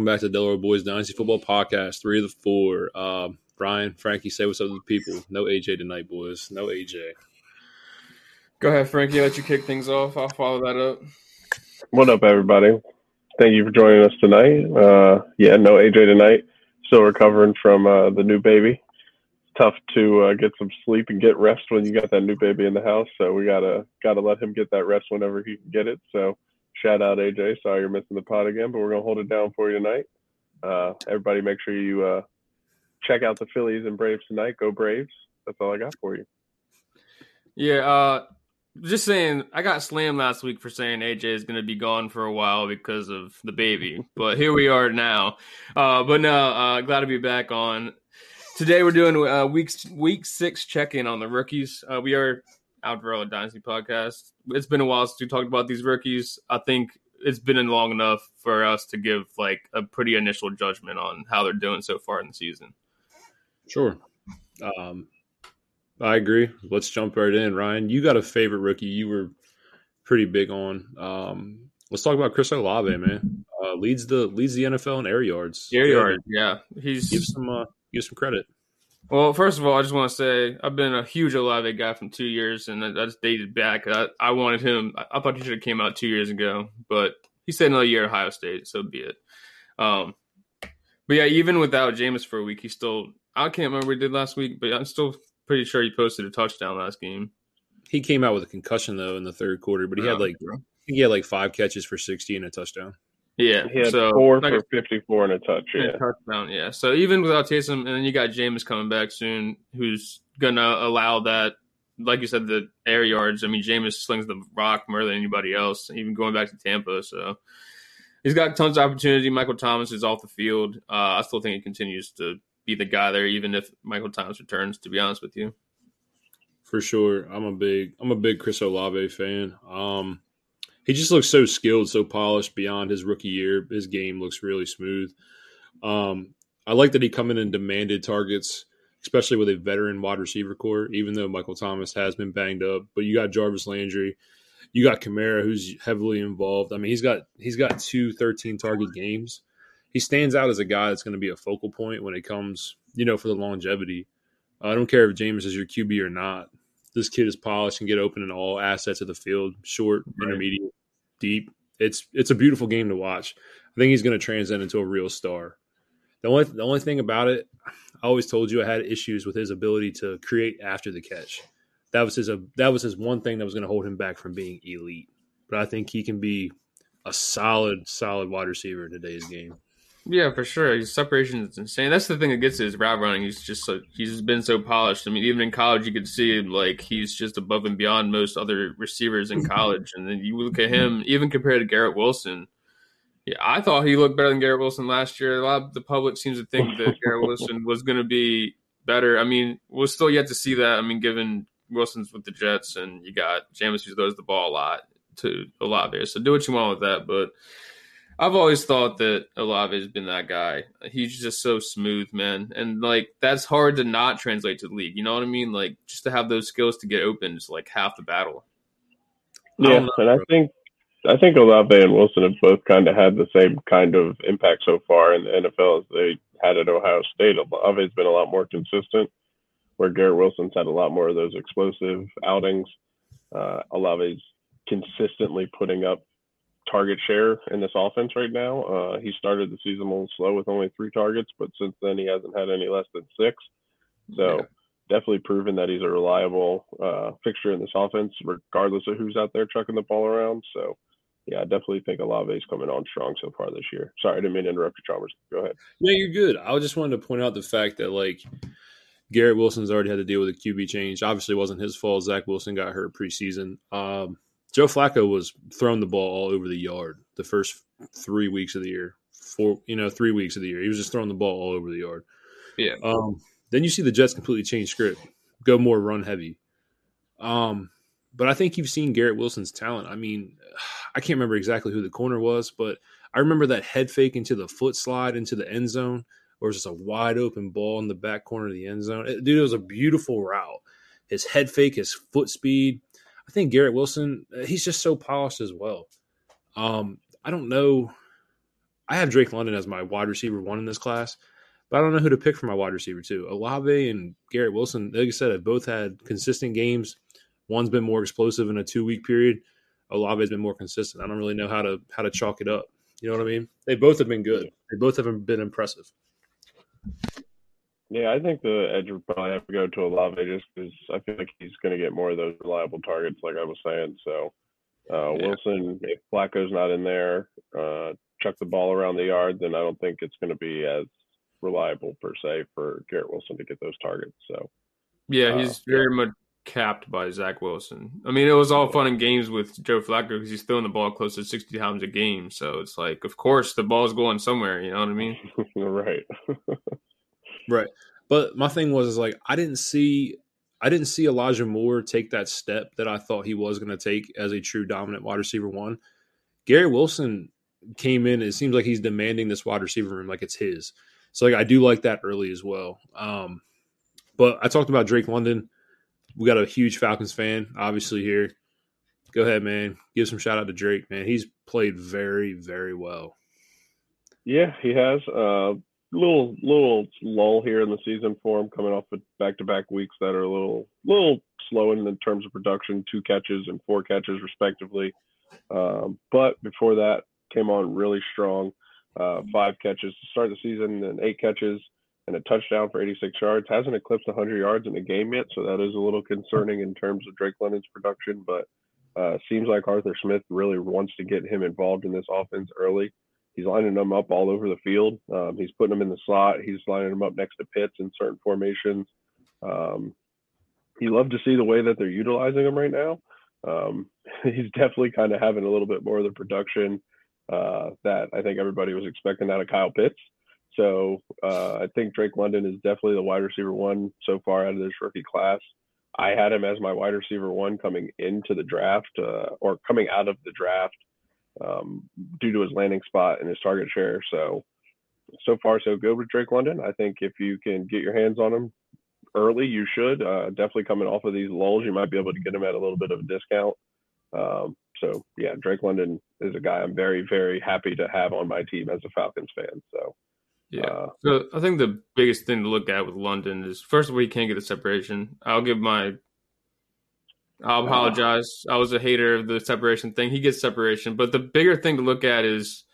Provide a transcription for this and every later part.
welcome back to the Delaware Boys Dynasty Football Podcast. Three of the four. Uh, Brian, Frankie, say what's up to the people. No AJ tonight, boys. No AJ. Go ahead, Frankie. Let you kick things off. I'll follow that up. What up, everybody? Thank you for joining us tonight. Uh, yeah, no AJ tonight. Still recovering from uh, the new baby. Tough to uh, get some sleep and get rest when you got that new baby in the house. So we gotta gotta let him get that rest whenever he can get it. So shout out AJ. Sorry you're missing the pod again, but we're gonna hold it down for you tonight. Uh, everybody, make sure you uh, check out the Phillies and Braves tonight. Go Braves! That's all I got for you. Yeah, uh, just saying. I got slammed last week for saying AJ is to be gone for a while because of the baby, but here we are now. Uh, but no, uh, glad to be back on. Today we're doing uh, week week six check in on the rookies. Uh, we are Outro Dynasty podcast. It's been a while since we talked about these rookies. I think it's been long enough for us to give like a pretty initial judgment on how they're doing so far in the season. Sure. Um, I agree. Let's jump right in. Ryan, you got a favorite rookie you were pretty big on. Um, let's talk about Chris Olave, man. Uh, leads the leads the NFL in air yards. Air yards, yeah. He's give some uh, give some credit. Well, first of all, I just want to say I've been a huge Olave guy from two years, and that's dated back. I, I wanted him. I, I thought he should have came out two years ago, but he said another year at Ohio State, so be it. Um, but yeah, even without Jameis for a week, he still. I can't remember what he did last week, but I'm still pretty sure he posted a touchdown last game. He came out with a concussion though in the third quarter, but he oh, had like he had like five catches for sixty and a touchdown. Yeah, he had so, four like, for fifty-four and a touch. Yeah, touchdown. Yeah. So even without Taysom, and then you got Jameis coming back soon, who's gonna allow that. Like you said, the air yards. I mean, Jameis slings the rock more than anybody else, even going back to Tampa. So he's got tons of opportunity. Michael Thomas is off the field. Uh, I still think he continues to be the guy there, even if Michael Thomas returns. To be honest with you, for sure, I'm a big I'm a big Chris Olave fan. Um, he just looks so skilled, so polished beyond his rookie year. His game looks really smooth. Um, I like that he come in and demanded targets, especially with a veteran wide receiver corps. Even though Michael Thomas has been banged up, but you got Jarvis Landry, you got Kamara, who's heavily involved. I mean, he's got he's got two 13 target games. He stands out as a guy that's going to be a focal point when it comes, you know, for the longevity. I don't care if Jameis is your QB or not this kid is polished and get open in all assets of the field, short, right. intermediate, deep. It's it's a beautiful game to watch. I think he's going to transcend into a real star. The only the only thing about it, I always told you I had issues with his ability to create after the catch. That was his a that was his one thing that was going to hold him back from being elite. But I think he can be a solid solid wide receiver in today's game. Yeah, for sure. His separation is insane. That's the thing that gets his route running. He's just so he's been so polished. I mean, even in college, you could see like he's just above and beyond most other receivers in mm-hmm. college. And then you look at him, even compared to Garrett Wilson. Yeah, I thought he looked better than Garrett Wilson last year. A lot of the public seems to think that Garrett Wilson was going to be better. I mean, we're still yet to see that. I mean, given Wilson's with the Jets, and you got Jameis who throws the ball a lot to a lot there. So do what you want with that, but I've always thought that Olave has been that guy. He's just so smooth, man, and like that's hard to not translate to the league. You know what I mean? Like just to have those skills to get open is like half the battle. Yeah, I and I think I think Olave and Wilson have both kind of had the same kind of impact so far in the NFL as they had at Ohio State. Olave's been a lot more consistent, where Garrett Wilson's had a lot more of those explosive outings. Uh, Olave's consistently putting up target share in this offense right now. Uh, he started the season a little slow with only three targets, but since then he hasn't had any less than six. So yeah. definitely proven that he's a reliable uh, fixture in this offense, regardless of who's out there chucking the ball around. So yeah, I definitely think Olave's coming on strong so far this year. Sorry, I didn't mean to interrupt you, Chalmers. Go ahead. Yeah, you're good. I just wanted to point out the fact that like Garrett Wilson's already had to deal with a QB change. Obviously, wasn't his fault. Zach Wilson got hurt preseason. Um, Joe Flacco was throwing the ball all over the yard the first three weeks of the year. Four, you know, three weeks of the year, he was just throwing the ball all over the yard. Yeah. Um, then you see the Jets completely change script, go more run heavy. Um, but I think you've seen Garrett Wilson's talent. I mean, I can't remember exactly who the corner was, but I remember that head fake into the foot slide into the end zone, or was just a wide open ball in the back corner of the end zone. It, dude, it was a beautiful route. His head fake, his foot speed I think Garrett Wilson, uh, he's just so polished as well. Um, I don't know. I have Drake London as my wide receiver one in this class, but I don't know who to pick for my wide receiver two. Olave and Garrett Wilson, like I said, have both had consistent games. One's been more explosive in a two week period. Olave's been more consistent. I don't really know how to how to chalk it up. You know what I mean? They both have been good. They both have been impressive. Yeah, I think the edge would probably have to go to Olave just because I feel like he's going to get more of those reliable targets, like I was saying. So uh, yeah. Wilson, if Flacco's not in there, uh, chuck the ball around the yard, then I don't think it's going to be as reliable per se for Garrett Wilson to get those targets. So yeah, he's uh, very much capped by Zach Wilson. I mean, it was all fun and games with Joe Flacco because he's throwing the ball close to 60 times a game. So it's like, of course, the ball's going somewhere. You know what I mean? right. Right. But my thing was is like I didn't see I didn't see Elijah Moore take that step that I thought he was going to take as a true dominant wide receiver one. Garrett Wilson came in. It seems like he's demanding this wide receiver room like it's his. So like I do like that early as well. Um, but I talked about Drake London. We got a huge Falcons fan, obviously here. Go ahead, man. Give some shout out to Drake, man. He's played very, very well. Yeah, he has. Uh, little little lull here in the season for him, coming off of back to back weeks that are a little little slow in, in terms of production, two catches and four catches respectively. Um, but before that, came on really strong, uh, five catches to start the season and eight catches and a touchdown for 86 yards. Hasn't eclipsed 100 yards in a game yet, so that is a little concerning in terms of Drake London's production. But uh, seems like Arthur Smith really wants to get him involved in this offense early he's lining them up all over the field. Um, he's putting them in the slot. He's lining them up next to Pitts in certain formations. Um, you love to see the way that they're utilizing him right now. Um, he's definitely kind of having a little bit more of the production uh, that I think everybody was expecting out of Kyle Pitts. So uh, I think Drake London is definitely the wide receiver one so far out of this rookie class. I had him as my wide receiver one coming into the draft uh, or coming out of the draft um, due to his landing spot and his target share. So, so far so good with Drake London. I think if you can get your hands on him early, you should. Uh, definitely coming off of these lulls, you might be able to get him at a little bit of a discount. Um, so yeah, Drake London is a guy I'm very, very happy to have on my team as a Falcons fan. So yeah. Uh, so I think the biggest thing to look at with London is first of all, he can't get a separation. I'll give my I'll apologize. I was a hater of the separation thing. He gets separation, but the bigger thing to look at is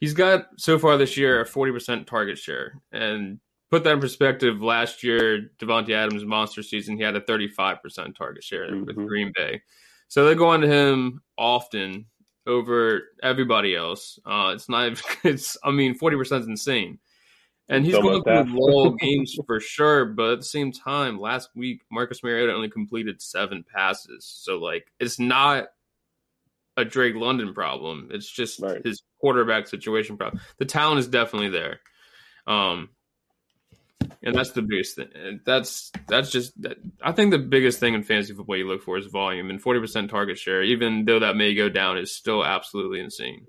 he's got so far this year a 40% target share. And put that in perspective, last year, Davante Adams' monster season, he had a 35% target share mm-hmm. with Green Bay. So they go on to him often over everybody else. Uh, it's not, it's, I mean, 40% is insane. And he's going through lull games for sure, but at the same time, last week Marcus Mariota only completed seven passes. So like it's not a Drake London problem. It's just right. his quarterback situation problem. The talent is definitely there. Um and that's the biggest thing. That's that's just I think the biggest thing in fantasy football you look for is volume and 40% target share, even though that may go down, is still absolutely insane.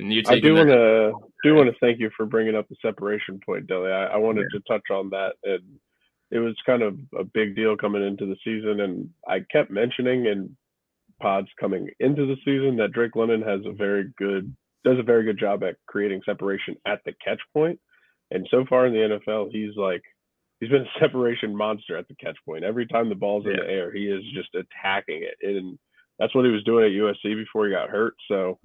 And you I do want to do want to thank you for bringing up the separation point, Deli. I, I wanted yeah. to touch on that, and it was kind of a big deal coming into the season, and I kept mentioning in pods coming into the season that Drake London has a very good does a very good job at creating separation at the catch point. and so far in the NFL, he's like he's been a separation monster at the catch point. Every time the ball's yeah. in the air, he is just attacking it, and that's what he was doing at USC before he got hurt. So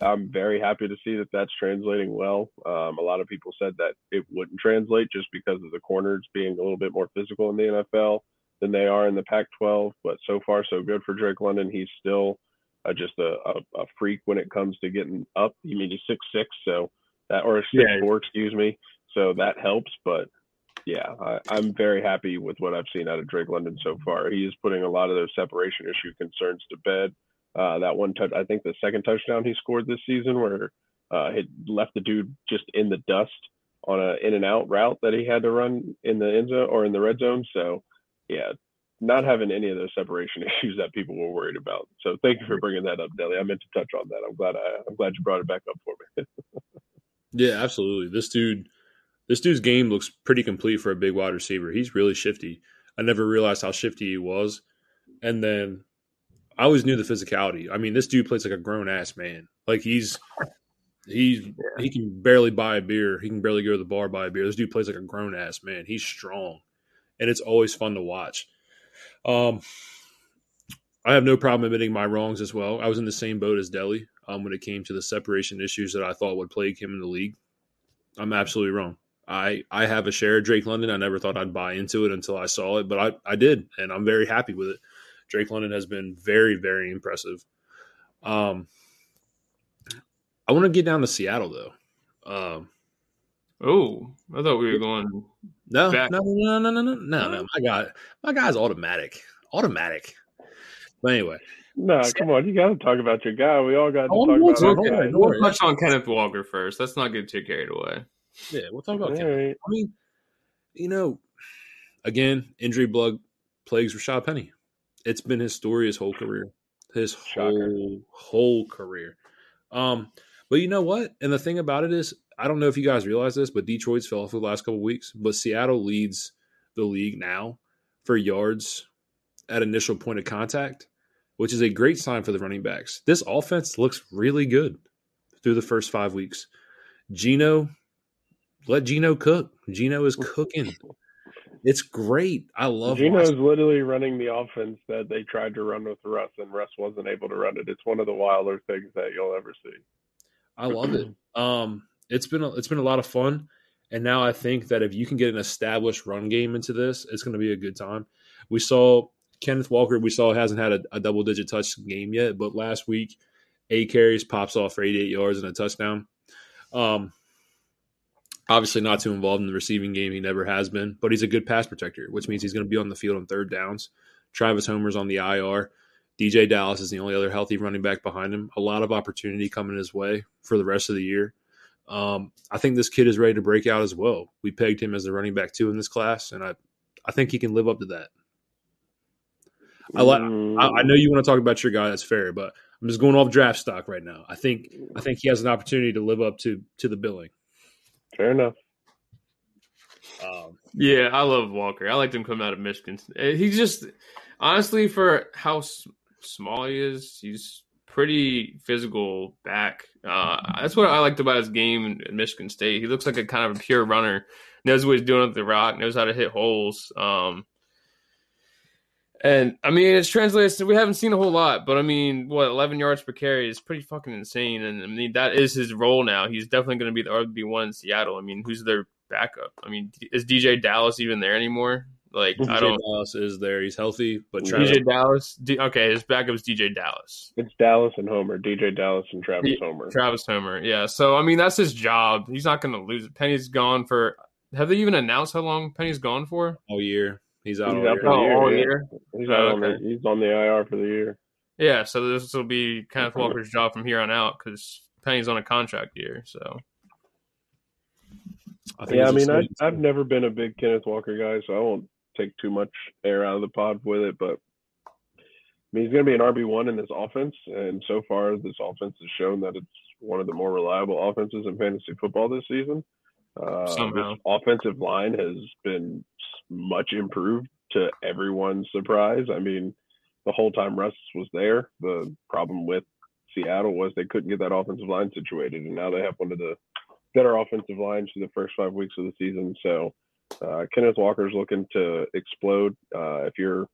I'm very happy to see that that's translating well. Um, a lot of people said that it wouldn't translate just because of the corners being a little bit more physical in the NFL than they are in the Pac-12. But so far, so good for Drake London. He's still uh, just a, a, a, freak when it comes to getting up. You mean he's six six, so that or six yeah. four, excuse me. So that helps. But yeah, I, I'm very happy with what I've seen out of Drake London so far. He is putting a lot of those separation issue concerns to bed. Uh, that one touch, I think the second touchdown he scored this season, where uh, he left the dude just in the dust on a in and out route that he had to run in the end zone or in the red zone. So, yeah, not having any of those separation issues that people were worried about. So, thank you for bringing that up, Deli. I meant to touch on that. I'm glad I, I'm glad you brought it back up for me. yeah, absolutely. This dude, this dude's game looks pretty complete for a big wide receiver. He's really shifty. I never realized how shifty he was. And then I always knew the physicality. I mean, this dude plays like a grown ass man. Like he's He's yeah. he can barely buy a beer. He can barely go to the bar buy a beer. This dude plays like a grown ass man. He's strong, and it's always fun to watch. Um, I have no problem admitting my wrongs as well. I was in the same boat as Deli um, when it came to the separation issues that I thought would plague him in the league. I'm absolutely wrong. I I have a share of Drake London. I never thought I'd buy into it until I saw it, but I, I did, and I'm very happy with it. Drake London has been very, very impressive. Um, I want to get down to Seattle though. Um, oh, I thought we were going. No, back. no, no, no, no, no, no, no. My guy, my guy's automatic, automatic. But anyway, no, come on, you got to talk about your guy. We all got to oh, talk about. Okay, guy. we'll touch on Kenneth Walker first. Let's not get too carried away. Yeah, we'll talk about Kenneth. Right. I mean, you know, again, injury bug plagues Rashad Penny. It's been his story his whole career, his Shocker. whole whole career. Um, but you know what? And the thing about it is, I don't know if you guys realize this, but Detroit's fell off the last couple weeks. But Seattle leads the league now for yards at initial point of contact, which is a great sign for the running backs. This offense looks really good through the first five weeks. Geno, let Geno cook. Geno is cooking. It's great. I love Geno's watching. literally running the offense that they tried to run with Russ, and Russ wasn't able to run it. It's one of the wilder things that you'll ever see. I love it. Um, it's been a, it's been a lot of fun, and now I think that if you can get an established run game into this, it's going to be a good time. We saw Kenneth Walker. We saw hasn't had a, a double digit touch game yet, but last week, eight carries pops off for 88 yards and a touchdown. Um, obviously not too involved in the receiving game. He never has been, but he's a good pass protector, which means he's going to be on the field on third downs. Travis Homer's on the IR. DeeJay Dallas is the only other healthy running back behind him. A lot of opportunity coming his way for the rest of the year. Um, I think this kid is ready to break out as well. We pegged him as the running back two in this class, and I, I think he can live up to that. I, like. I, I know you want to talk about your guy. That's fair, but I'm just going off draft stock right now. I think I think he has an opportunity to live up to to the billing. Fair enough. Um, yeah, I love Walker. I liked him coming out of Michigan. He's just honestly for how small he is. He's pretty physical back. Uh, that's what I liked about his game in Michigan State. He looks like a kind of a pure runner. Knows what he's doing with the rock. Knows how to hit holes. Um, and I mean, it's translated. We haven't seen a whole lot, but I mean, what 11 yards per carry is pretty fucking insane. And I mean, that is his role now. He's definitely going to be the RB one in Seattle. I mean, who's their backup? I mean, is DeeJay Dallas even there anymore? Like DeeJay I don't. Dallas is there. He's healthy, but DeeJay Dallas. D, okay, his backup is DeeJay Dallas. It's Dallas and Homer. DeeJay Dallas and Travis Homer. Travis Homer. Yeah. So I mean, that's his job. He's not going to lose. It. Penny's gone for. Have they even announced how long Penny's gone for? All year. He's out, he's all, year. All year. He's oh, okay. on the, he's on the IR for the year. Yeah. So this will be Kenneth Walker's job from here on out because Penny's on a contract year. So. I yeah, I mean, I, I've never been a big Kenneth Walker guy, so I won't take too much air out of the pod with it, but I mean, he's going to be an RB one in this offense, and so far this offense has shown that it's one of the more reliable offenses in fantasy football this season. Uh, Somehow, offensive line has been much improved to everyone's surprise. I mean, the whole time Russ was there, the problem with Seattle was they couldn't get that offensive line situated, and now they have one of the better offensive lines for the first five weeks of the season. So uh, Kenneth Walker's looking to explode. Uh, if you're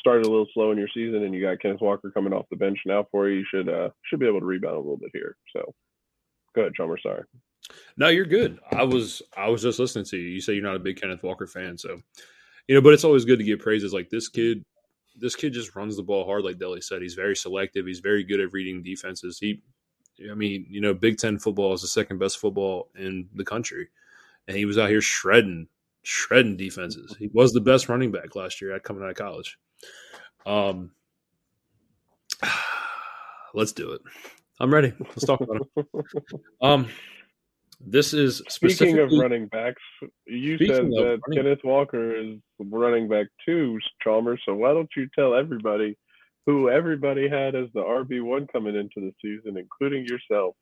started a little slow in your season and you got Kenneth Walker coming off the bench now for you, you should uh, should be able to rebound a little bit here. So go ahead, Chalmers. Sorry. No, you're good. I was I was just listening to you. You say you're not a big Kenneth Walker fan, so you know, but it's always good to get praises like this kid. This kid just runs the ball hard, like Deli said. He's very selective. He's very good at reading defenses. He, I mean, you know, Big Ten football is the second best football in the country, and he was out here shredding shredding defenses. He was the best running back last year at coming out of college. Um, let's do it. I'm ready. Let's talk about it. Um, this is speaking of running backs. You said that Kenneth Walker is running back two, Chalmers. So why don't you tell everybody who everybody had as the RB one coming into the season, including yourself?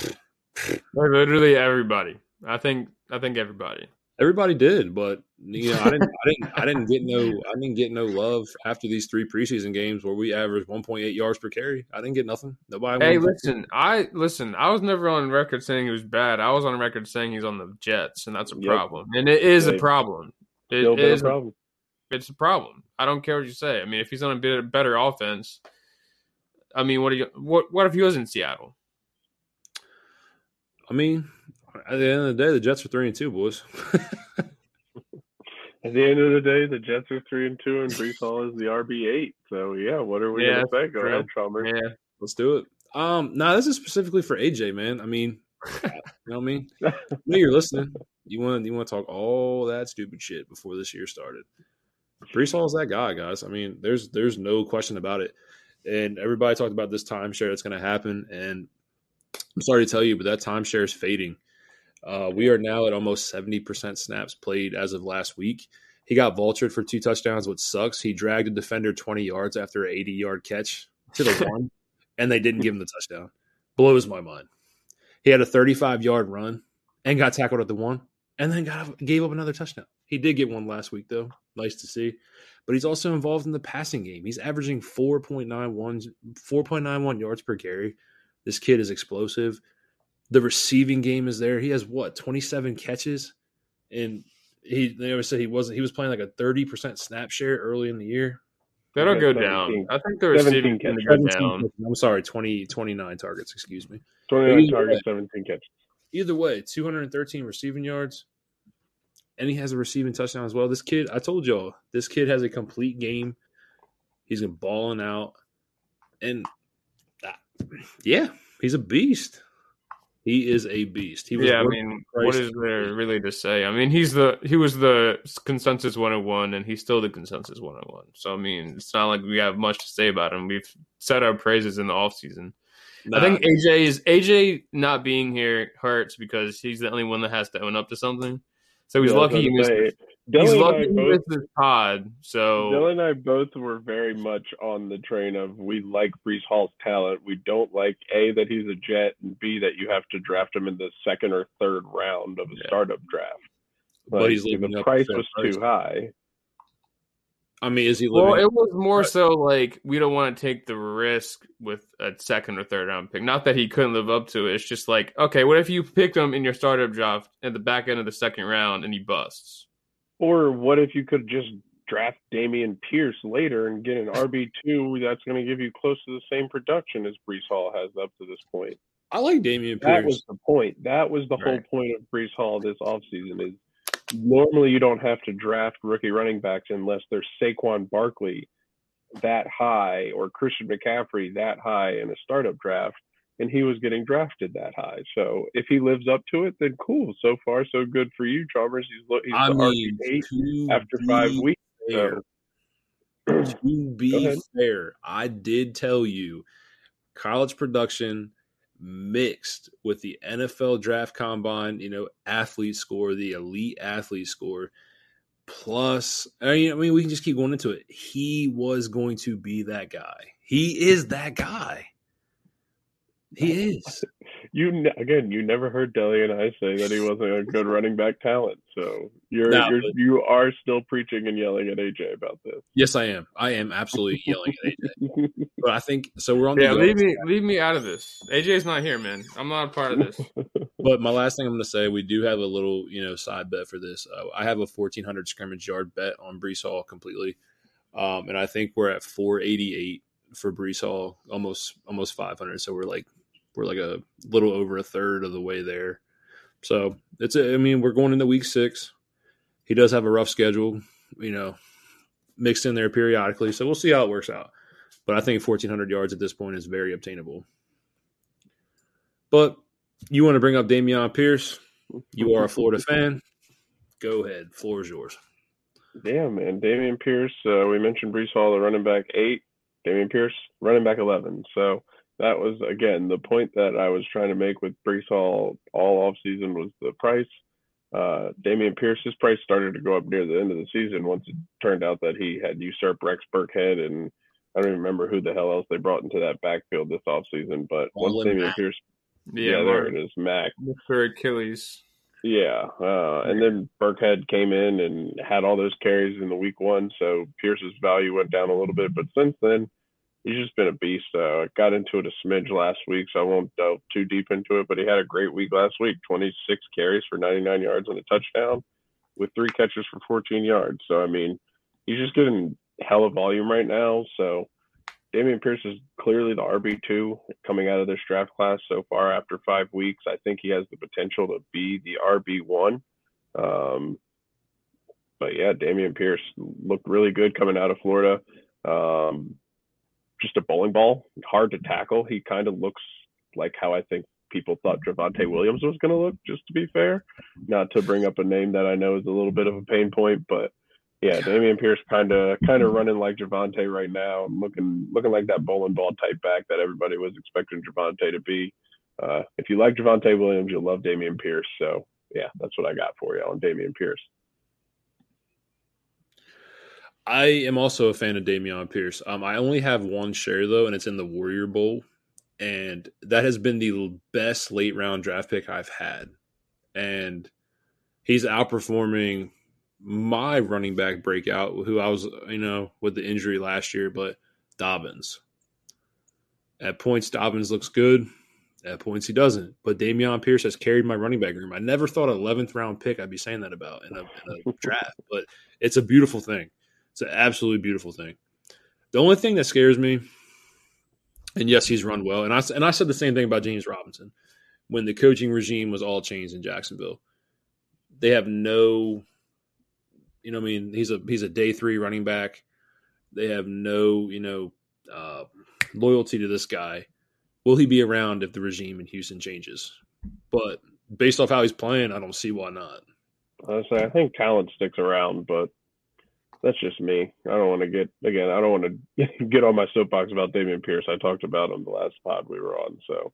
Literally everybody. I think. I think everybody. Everybody did, but you know, I didn't, I didn't, I didn't get no, I didn't get no love after these three preseason games where we averaged 1.8 yards per carry. I didn't get nothing. Nobody. Hey, listen, I listen. I was never on record saying he was bad. I was on record saying he's on the Jets, and that's a yep. problem. And it is a problem. It is a problem. It's a problem. I don't care what you say. I mean, if he's on a bit better offense, I mean, what do you? What what if he was in Seattle? I mean, at the end of the day, the Jets are three and two, boys. at the end of the day, the Jets are three and two, and Breece Hall is the RB eight. So yeah, what are we yeah, gonna say? Go ahead, Chalmers. Yeah, let's do it. Um, no, nah, this is specifically for AJ, man. I mean, you know what I mean? I know you're listening. You want you want to talk all that stupid shit before this year started. Breece Hall is that guy, guys. I mean, there's there's no question about it. And everybody talked about this timeshare that's going to happen, and I'm sorry to tell you, but that timeshare is fading. Uh, we are now at almost 70% snaps played as of last week. He got vultured for two touchdowns, which sucks. He dragged a defender 20 yards after an 80 yard catch to the one, and they didn't give him the touchdown. Blows my mind. He had a 35 yard run and got tackled at the one, and then got gave up another touchdown. He did get one last week, though. Nice to see. But he's also involved in the passing game. He's averaging 4.91, 4.91 yards per carry. This kid is explosive. The receiving game is there. He has what, 27 catches? And he they always said he wasn't he was playing like a 30% snap share early in the year. That'll go down. I think the receiving can go down. I'm sorry, 20, 29 targets, excuse me. 29 targets, 17 catches. Either way, 213 receiving yards, and he has a receiving touchdown as well. This kid, I told y'all, this kid has a complete game. He's been balling out, and uh, yeah, he's a beast. He is a beast. He was yeah, I mean, what is there really to say? I mean, he's the he was the consensus 101, and he's still the consensus 101. So I mean, it's not like we have much to say about him. We've said our praises in the off season. Nah. I think AJ is AJ not being here hurts because he's the only one that has to own up to something. So he's yeah, lucky he missed. He's lucky he missed his pod. So Dylan and I both were very much on the train of we like Breece Hall's talent. We don't like a that he's a Jet, and b that you have to draft him in the second or third round of a yeah. startup draft. Like, but he's the price was too high. I mean, is he? Well, it was more so like we don't want to take the risk with a second or third round pick. Not that he couldn't live up to it. It's just like, okay, what if you picked him in your startup draft at the back end of the second round and he busts? Or what if you could just draft Dameon Pierce later and get an RB two that's going to give you close to the same production as Breece Hall has up to this point? I like Dameon Pierce. That was the point. That was the right. whole point of Breece Hall this offseason is normally you don't have to draft rookie running backs unless there's Saquon Barkley that high or Christian McCaffrey that high in a startup draft, and he was getting drafted that high. So if he lives up to it, then cool. So far, so good for you, Chalmers. He's, he's I mean, eight after five weeks. So. to be fair, I did tell you college production mixed with the NFL draft combine, you know, athlete score, the elite athlete score, plus, I mean, I mean, we can just keep going into it. He was going to be that guy. He is that guy. He is. you again, you never heard Deli and I say that he wasn't a good running back talent. So you're, no, you're but, you are still preaching and yelling at AJ about this. Yes, I am. I am absolutely yelling at AJ. but I think so. We're on. Yeah, leave me leave me out of this. AJ's not here, man. I'm not a part of this. but my last thing I'm going to say, we do have a little you know side bet for this. Uh, I have a 1400 scrimmage yard bet on Breece Hall completely, um, and I think we're at 488 for Breece Hall, almost almost 500. So we're like we're like a little over a third of the way there. So it's a, I mean, we're going into week six. He does have a rough schedule, you know, mixed in there periodically. So we'll see how it works out. But I think 1,400 yards at this point is very obtainable. But you want to bring up Dameon Pierce? You are a Florida fan. Go ahead. Floor is yours. Yeah, man. Dameon Pierce. Uh, we mentioned Breece Hall, the running back eight. Damian Pierce, running back 11. So that was again the point that I was trying to make with Breece Hall all off season was the price. Uh, Dameon Pierce's price started to go up near the end of the season once it turned out that he had usurped Rex Burkhead and I don't even remember who the hell else they brought into that backfield this offseason. But once Dameon Pierce, yeah, yeah there it is, Mack, for Achilles. Yeah, uh, and then Burkhead came in and had all those carries in the week one, so Pierce's value went down a little bit. But since then, he's just been a beast. Uh, got into it a smidge last week, so I won't delve too deep into it. But he had a great week last week 26 carries for 99 yards and a touchdown with three catches for 14 yards. So, I mean, he's just getting hella volume right now. So, Dameon Pierce is clearly the RB2 coming out of this draft class so far after five weeks. I think he has the potential to be the RB1. Um, but yeah, Dameon Pierce looked really good coming out of Florida. Um, just a bowling ball, hard to tackle. He kind of looks like how I think people thought Javonte Williams was going to look, just to be fair. Not to bring up a name that I know is a little bit of a pain point, but yeah, Dameon Pierce kind of kind of running like Javonte right now, looking looking like that bowling ball type back that everybody was expecting Javonte to be. Uh, if you like Javonte Williams, you'll love Dameon Pierce. So yeah, that's what I got for you on Dameon Pierce. I am also a fan of Dameon Pierce. Um, I only have one share though, and it's in the Warrior Bowl, and that has been the best late round draft pick I've had, and he's outperforming my running back breakout, who I was, you know, with the injury last year, but Dobbins. At points, Dobbins looks good. At points, he doesn't. But Dameon Pierce has carried my running back room. I never thought an 11th round pick I'd be saying that about in a, in a draft, but it's a beautiful thing. It's an absolutely beautiful thing. The only thing that scares me, and yes, he's run well, and I and I said the same thing about James Robinson when the coaching regime was all changed in Jacksonville. They have no, you know, I mean, he's a he's a day three running back. They have no, you know, uh, loyalty to this guy. Will he be around if the regime in Houston changes? But based off how he's playing, I don't see why not. Say I think talent sticks around, but that's just me. I don't want to get again. I don't want to get on my soapbox about Dameon Pierce. I talked about him the last pod we were on. So,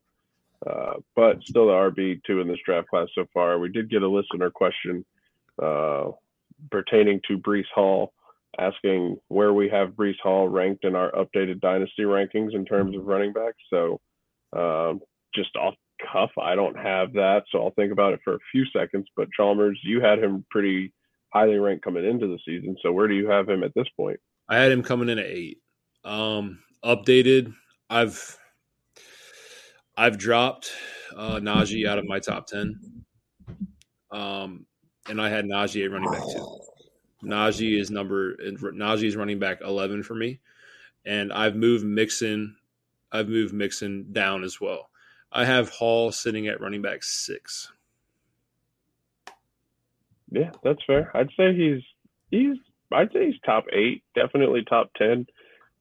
uh, but still the RB two in this draft class so far. We did get a listener question uh, pertaining to Breece Hall, asking where we have Breece Hall ranked in our updated dynasty rankings in terms of running backs. So, um, just off cuff, I don't have that, so I'll think about it for a few seconds. But Chalmers, you had him pretty highly ranked coming into the season. So where do you have him at this point? I had him coming in at eight. Um, updated. I've I've dropped uh, Najee out of my top ten. Um, and I had Najee at running back two. Najee is number Najee is running back eleven for me, and I've moved Mixon. I've moved Mixon down as well. I have Hall sitting at running back six. Yeah, that's fair. I'd say he's he's I'd say he's top eight, definitely top ten.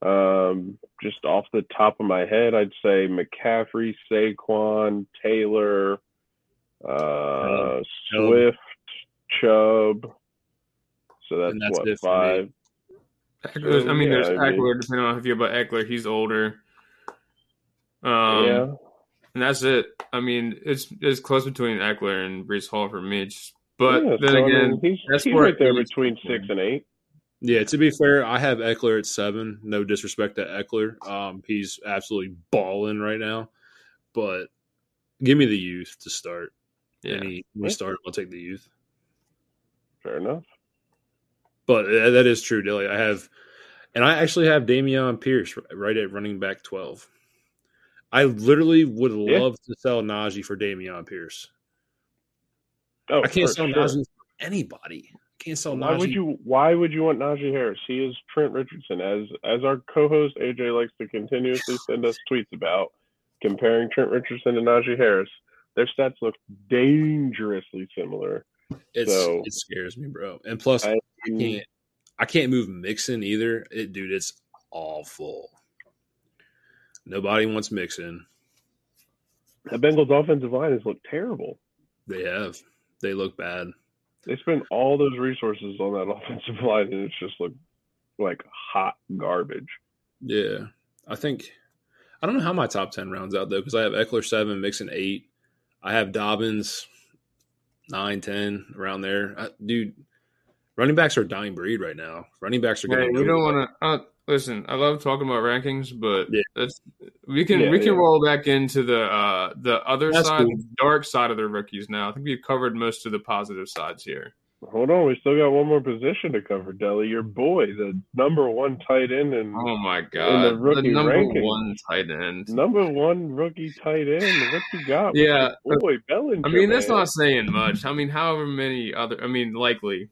Um, just off the top of my head, I'd say McCaffrey, Saquon, Taylor, uh, Swift, Chubb. So that's, that's what five. Ekeler, I mean, yeah, there's I Ekeler. Mean, depending on how you feel about Ekeler, he's older. Um, yeah, and that's it. I mean, it's it's close between Ekeler and Breece Hall for me. It's but yeah, then so again, I mean, he's, that's he's right there between six and eight. Yeah, to be fair, I have Ekeler at seven. No disrespect to Ekeler. Um, he's absolutely balling right now. But give me the youth to start. Yeah. Any we start, I'll take the youth. Fair enough. But that is true, Dilly. I have, and I actually have Dameon Pierce right at running back twelve. I literally would yeah. love to sell Najee for Dameon Pierce. Oh, I can't sell sure. Najee for anybody. I can't sell why Najee. would you? Why would you want Najee Harris? He is Trent Richardson, as as our co-host AJ likes to continuously send us tweets about comparing Trent Richardson and Najee Harris. Their stats look dangerously similar. It's, so, it scares me, bro. And plus, I, I can't I can't move Mixon either. It, dude, it's awful. Nobody wants Mixon. The Bengals offensive line has looked terrible. They have they look bad. They spend all those resources on that offensive line, and it's just look like hot garbage. Yeah, I think I don't know how my top ten rounds out though because I have Ekeler seven, Mixon eight. I have Dobbins nine, ten around there. I, dude, running backs are dying breed right now. Running backs are going. Yeah, we don't want to. Uh, listen, I love talking about rankings, but Yeah. that's we can Yeah, we can yeah. roll back into the uh the other That's side, cool. the dark side of the rookies now. I think we've covered most of the positive sides here. Hold on, we still got one more position to cover, Deli. Your boy, the number one tight end and Oh my god, the, rookie number ranking. one tight end. number one rookie tight end. What you got? Yeah, boy Bellinger. I mean, that's man? not saying much. I mean, however many other, I mean, likely,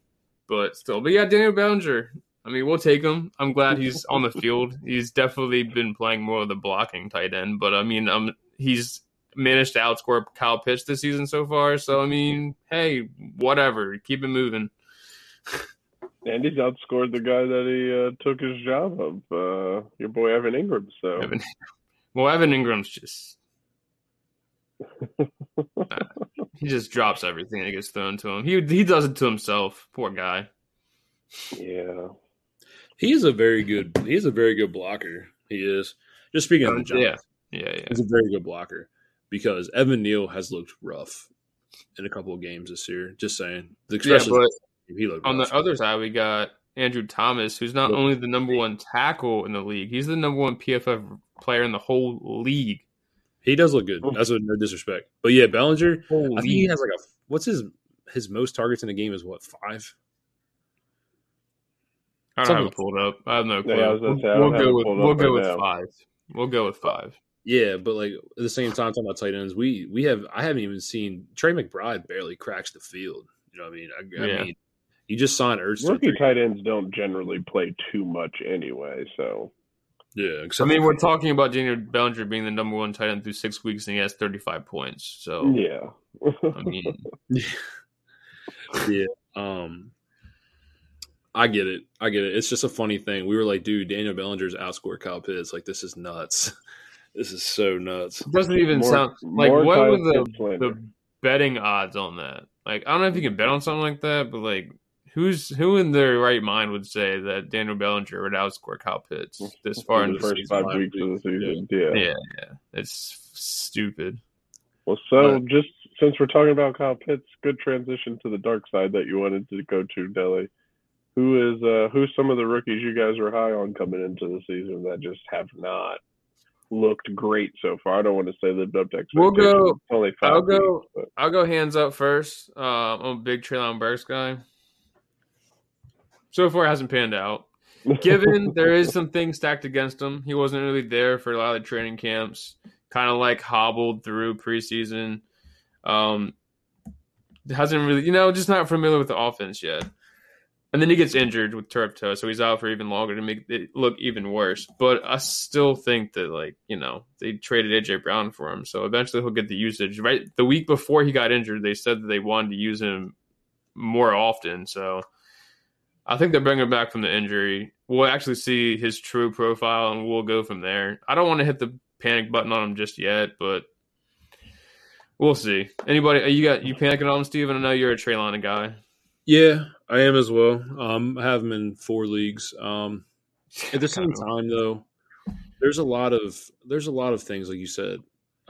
but still. But yeah, Daniel Bellinger. I mean, we'll take him. I'm glad he's on the field. He's definitely been playing more of the blocking tight end, but I mean, um, he's managed to outscore Kyle Pitts this season so far. So I mean, hey, whatever, keep it moving. And he's outscored the guy that he uh, took his job of, uh, your boy Evan Engram. So Evan, well, Evan Engram's just. he just drops everything that gets thrown to him. He he does it to himself. Poor guy. yeah, He is a very good. He is a very good blocker. He is. Just speaking of the Um, yeah, yeah, yeah. he's a very good blocker because Evan Neal has looked rough in a couple of games this year. Just saying, Yeah, especially but he looked on rough. the other side, we got Andrew Thomas, who's not only the number one tackle in the league, he's the number one PFF player in the whole league. He does look good. That's with no disrespect, but yeah, Bellinger. I think he has like a what's his his most targets in the game is what five? I don't have it pulled up. I have no clue. Yeah, I was say, we'll go with we'll up go right with now. five. We'll go with five. Yeah, but like at the same time, talking about tight ends, we we have I haven't even seen Trey McBride barely cracks the field. You know what I mean? I, I Yeah. mean, you just signed Ertz. to rookie tight ends don't generally play too much anyway. So Yeah, I mean, we're talking about Daniel Bellinger being the number one tight end through six weeks, and he has thirty-five points. So yeah, I mean, yeah. Um, I get it. I get it. It's just a funny thing. We were like, dude, Daniel Bellinger's outscored Kyle Pitts. Like, this is nuts. this is so nuts. it doesn't even More- sound like more what were the the betting odds on that? Like, I don't know if you can bet on something like that, but like, who's who in their right mind would say that Daniel Bellinger would outscore Kyle Pitts this far in into the first season? five weeks of the season. Yeah. Yeah, yeah, it's stupid. Well, so But- just since we're talking about Kyle Pitts, good transition to the dark side that you wanted to go to, Deli. Who is uh who's some of the rookies you guys are high on coming into the season that just have not looked great so far? I don't want to say lived up to expectations. We'll go- only 5 I'll go- but I'll go hands up first. Uh, I'm a big Treylon Burks guy. So far, it hasn't panned out. Given there is some things stacked against him, he wasn't really there for a lot of the training camps. Kind of like hobbled through preseason. Um, hasn't really, you know, just not familiar with the offense yet. And then he gets injured with turf toe, so he's out for even longer to make it look even worse. But I still think that, like, you know, they traded AJ Brown for him, so eventually he'll get the usage. Right, the week before he got injured, they said that they wanted to use him more often. So I think they're bringing him back from the injury. We'll actually see his true profile, and we'll go from there. I don't want to hit the panic button on him just yet, but we'll see. Anybody, uh, you got you panicking on him, Steven? I know you're a Treylon guy. Yeah, I am as well. Um, I have him in four leagues. Um, at the same time, though, there's a lot of there's a lot of things like you said.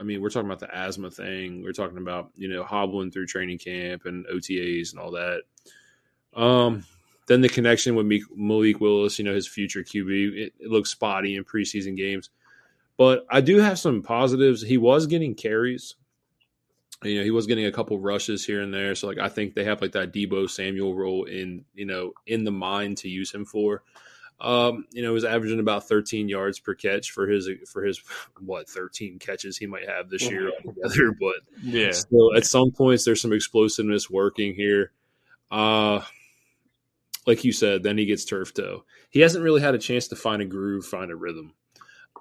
I mean, we're talking about the asthma thing. We're talking about you know hobbling through training camp and OTAs and all that. Um, then the connection with Malik Willis, you know, his future QB, it, it looks spotty in preseason games. But I do have some positives. He was getting carries. You know, he was getting a couple rushes here and there. So like I think they have like that Deebo Samuel role in, you know, in the mind to use him for. Um, you know, he was averaging about 13 yards per catch for his for his what 13 catches he might have this year altogether. But Yeah, still at some points there's some explosiveness working here. Uh like you said, then he gets turf toe. He hasn't really had a chance to find a groove, find a rhythm.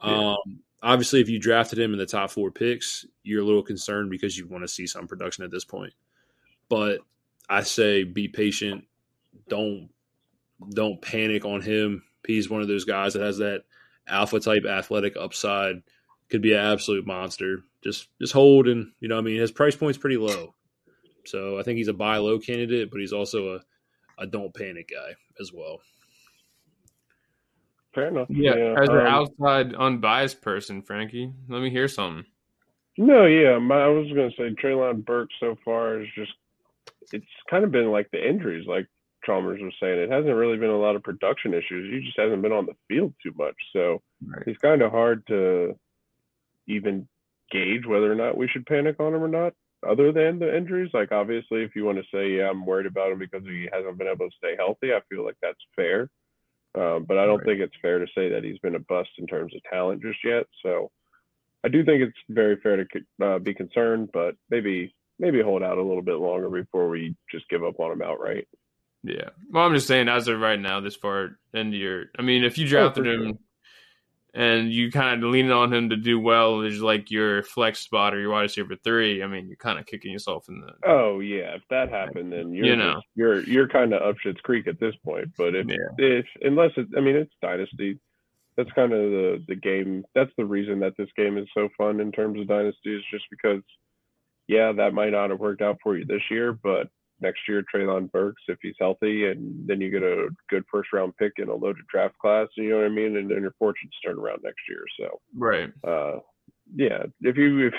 Yeah. Obviously if you drafted him in the top four picks, you're a little concerned because you want to see some production at this point. But I say be patient. Don't don't panic on him. He's one of those guys that has that alpha type athletic upside. Could be an absolute monster. Just just hold and you know I mean his price point's pretty low. So I think he's a buy low candidate, but he's also a, a don't panic guy as well. Fair enough. yeah. As an um, outside, unbiased person, Frankie, let me hear something. No, yeah, my, I was gonna say Treylon Burke so far is just it's kind of been like the injuries. Like Chalmers was saying, it hasn't really been a lot of production issues. He just hasn't been on the field too much. So right. it's kind of hard to even gauge whether or not we should panic on him or not, other than the injuries. Like, obviously, if you want to say, yeah, I'm worried about him because he hasn't been able to stay healthy, I feel like that's fair. Um, but I don't right. think it's fair to say that he's been a bust in terms of talent just yet. So I do think it's very fair to uh, be concerned, but maybe maybe hold out a little bit longer before we just give up on him outright. Yeah. Well, I'm just saying, as of right now, this far into your, I mean, if you oh, drafted oh, him sure. And you kind of leaning on him to do well is like your flex spot or your wide receiver three, I mean, you're kind of kicking yourself in the. Oh yeah, if that happened, then you're you know just, you're you're kind of up shit's creek at this point. But if yeah. if unless it, I mean, it's dynasty. That's kind of the the game. That's the reason that this game is so fun in terms of dynasty is just because, yeah, that might not have worked out for you this year, but next year Treylon Burks if he's healthy, and then you get a good first round pick in a loaded draft class. You know what I mean? And then your fortunes turn around next year. So right. Uh, yeah, if you if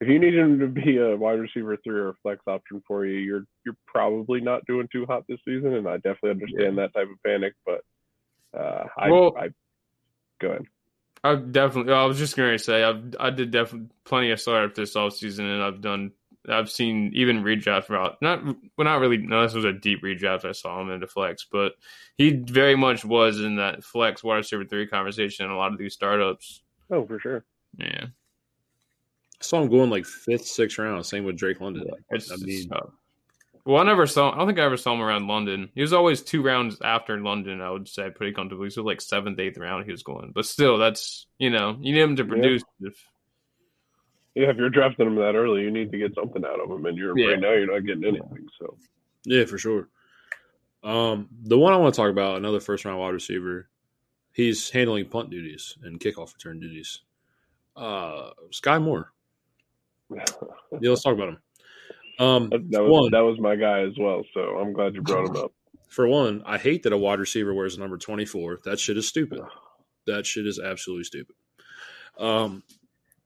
if you need him to be a wide receiver three or a flex option for you, you're you're probably not doing too hot this season, and I definitely understand yeah. that type of panic. But uh, I, well, I go ahead. I've definitely. I was just going to say I've I did definitely plenty of startup this off season, and I've done I've seen even redraft route. Not well, not really. No, this was a deep redraft. I saw him into flex, but he very much was in that flex wide receiver three conversation in a lot of these startups. Oh, for sure. Yeah. I saw him going like fifth, sixth round. Same with Drake London. It's, I mean, tough. well, I never saw. I don't think I ever saw him around London. He was always two rounds after London. I would say pretty comfortably. So like seventh, eighth round, he was going. But still, that's you know, you need him to produce. Yeah. If yeah, if you're drafting him that early, you need to get something out of him, and you're yeah. right now you're not getting anything. So yeah, for sure. Um, the one I want to talk about, another first round wide receiver, he's handling punt duties and kickoff return duties. Uh, Skyy Moore. yeah, let's talk about him. Um, that, that was one, that was my guy as well. So I'm glad you brought him up. For one, I hate that a wide receiver wears a number 24. That shit is stupid. That shit is absolutely stupid. Um,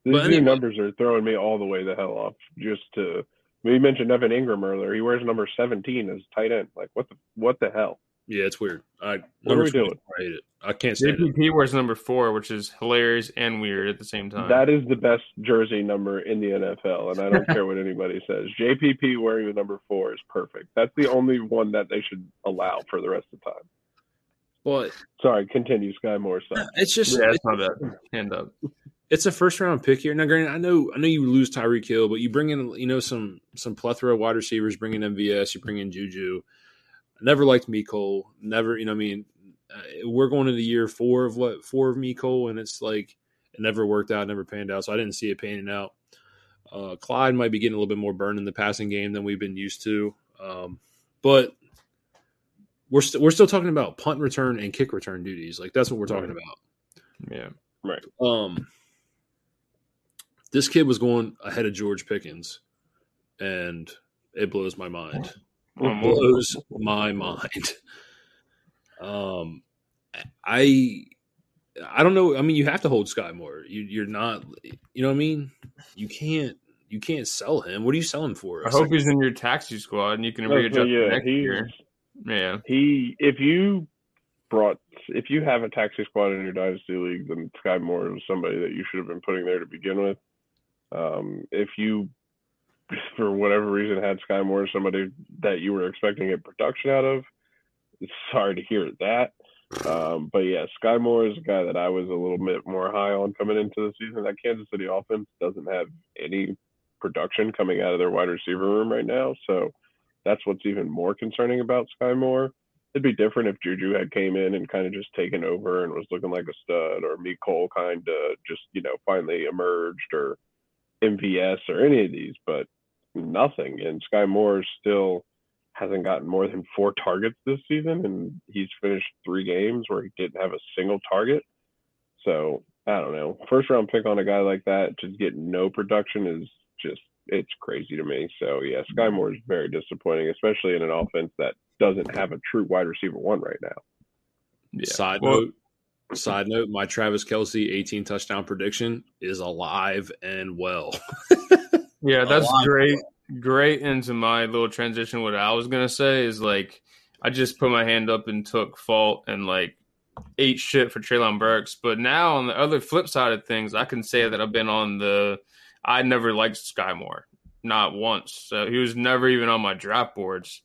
these anyway. new numbers are throwing me all the way the hell off. Just to we mentioned Evan Engram earlier. He wears number seventeen as tight end. Like what the what the hell? Yeah, it's weird. I what are we doing? I hate it. I can't stand JPP it. wears number four, which is hilarious and weird at the same time. That is the best jersey number in the NFL, and I don't care what anybody says. JPP wearing the number four is perfect. That's the only one that they should allow for the rest of the time. But sorry, continue, Skyy Moore. It's just yeah, it's not bad. Hand up it's a first round pick here. Now, granted, I know I know you lose Tyreek Hill, but you bring in you know some some plethora of wide receivers. Bring in MVS, you bring in Juju. Never liked Mecole. Never, you know, I mean, uh, we're going into year four of what four of Mecole, and it's like it never worked out, never panned out. So I didn't see it panning out. Uh, Clyde might be getting a little bit more burn in the passing game than we've been used to, um, but we're we st- we're still talking about punt return and kick return duties. Like that's what we're talking about. Yeah, right. Um this kid was going ahead of George Pickens, and it blows my mind. It blows my mind. Um, I I don't know. I mean, you have to hold Skyy Moore. You, you're not. You know what I mean? You can't. You can't sell him. What are you selling for? I hope he's in your taxi squad and you can readjust yeah, next year. Yeah. He if you brought if you have a taxi squad in your dynasty league, then Skyy Moore is somebody that you should have been putting there to begin with. Um, if you, for whatever reason, had Skyy Moore somebody that you were expecting a production out of, sorry to hear that. Um, but yeah, Skyy Moore is a guy that I was a little bit more high on coming into the season. That Kansas City offense doesn't have any production coming out of their wide receiver room right now. So that's what's even more concerning about Skyy Moore. It'd be different if Juju had came in and kind of just taken over and was looking like a stud, or Mecole kind of just you know finally emerged, or MVS or any of these, but nothing. And Skyy Moore still hasn't gotten more than four targets this season, and he's finished three games where he didn't have a single target. So I don't know. First round pick on a guy like that, just getting no production is just it's crazy to me. So yeah, Skyy Moore is very disappointing, especially in an offense that doesn't have a true wide receiver one right now. Yeah. Side well, note, Side note: My Travis Kelce 18 touchdown prediction is alive and well. yeah, that's alive great. Great into my little transition. What I was gonna say is like, I just put my hand up and took fault and like ate shit for Treylon Burks. But now on the other flip side of things, I can say that I've been on the I never liked Skyy Moore, not once. So he was never even on my draft boards.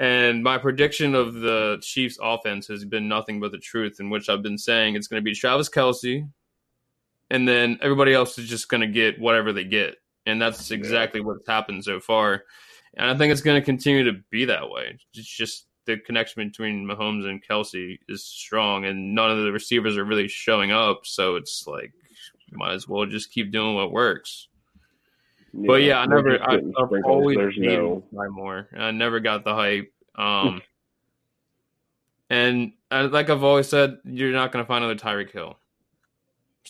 And my prediction of the Chiefs offense has been nothing but the truth, in which I've been saying it's going to be Travis Kelce, and then everybody else is just going to get whatever they get. And that's exactly what's happened so far. And I think it's going to continue to be that way. It's just the connection between Mahomes and Kelce is strong, and none of the receivers are really showing up. So it's like, might as well just keep doing what works. Yeah, but yeah, I never, I, have always There's no more. I never got the hype. Um, and uh, like I've always said, you're not going to find another Tyreek Hill.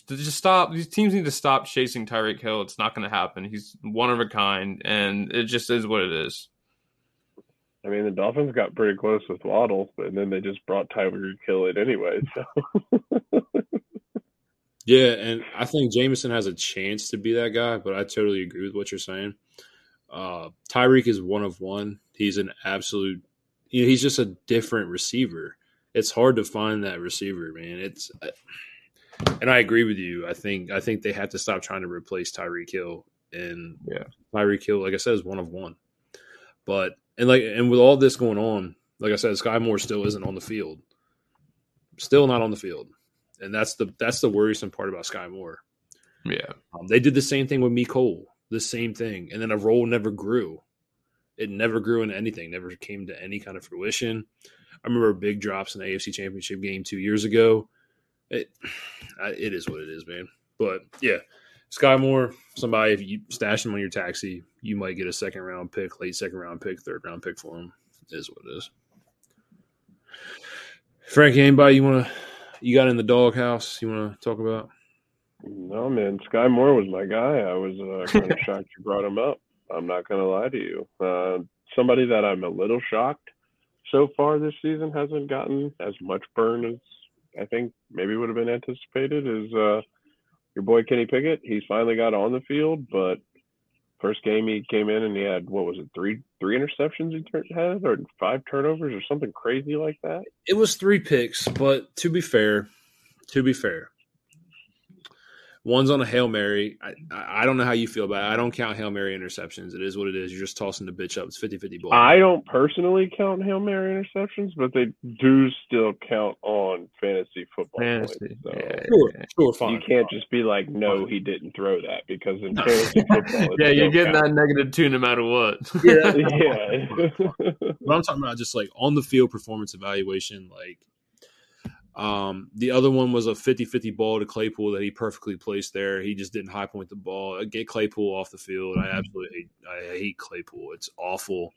Just stop. These teams need to stop chasing Tyreek Hill. It's not going to happen. He's one of a kind, and it just is what it is. I mean, the Dolphins got pretty close with Waddle, and then they just brought Tyreek Hill in anyway. So. yeah, and I think Jameson has a chance to be that guy, but I totally agree with what you're saying. Uh, Tyreek is one of one. He's an absolute. You know, he's just a different receiver. It's hard to find that receiver, man. It's, and I agree with you. I think I think they have to stop trying to replace Tyreek Hill. And yeah, Tyreek Hill, like I said, is one of one. But and like and with all this going on, like I said, Skyy Moore still isn't on the field. Still not on the field. And that's the that's the worrisome part about Skyy Moore. Yeah. Um, they did the same thing with Mecole. The same thing. And then a role never grew. It never grew into anything, never came to any kind of fruition. I remember big drops in the AFC championship game two years ago. It it is what it is, man. But yeah, Skyy Moore, somebody if you stash him on your taxi, you might get a second round pick, late second round pick, third round pick for him. It is what it is. Frankie, anybody you want to you got in the doghouse you want to talk about? No, man. Skyy Moore was my guy. I was uh, kind of shocked you brought him up. I'm not going to lie to you. Uh, somebody that I'm a little shocked so far this season hasn't gotten as much burn as I think maybe would have been anticipated is uh, your boy Kenny Pickett. He's finally got on the field, but first game he came in and he had what was it three three interceptions he had or five turnovers or something crazy like that. It was three picks, but to be fair, to be fair, One's on a hail mary. I, I don't know how you feel about it. I don't count hail mary interceptions. It is what it is. You're just tossing the bitch up. It's 50-50 ball. I don't personally count hail mary interceptions, but they do still count on fantasy football. Fantasy. Points, so yeah, sure, sure, fine. You can't just be like, no, he didn't throw that because in fantasy football, yeah, you're getting count. that negative two no matter what. Yeah, yeah. but I'm talking about just like on the field performance evaluation, like um, the other one was a 50 50 ball to Claypool that he perfectly placed there. He just didn't high point the ball. Get Claypool off the field. I absolutely hate, I hate Claypool. It's awful.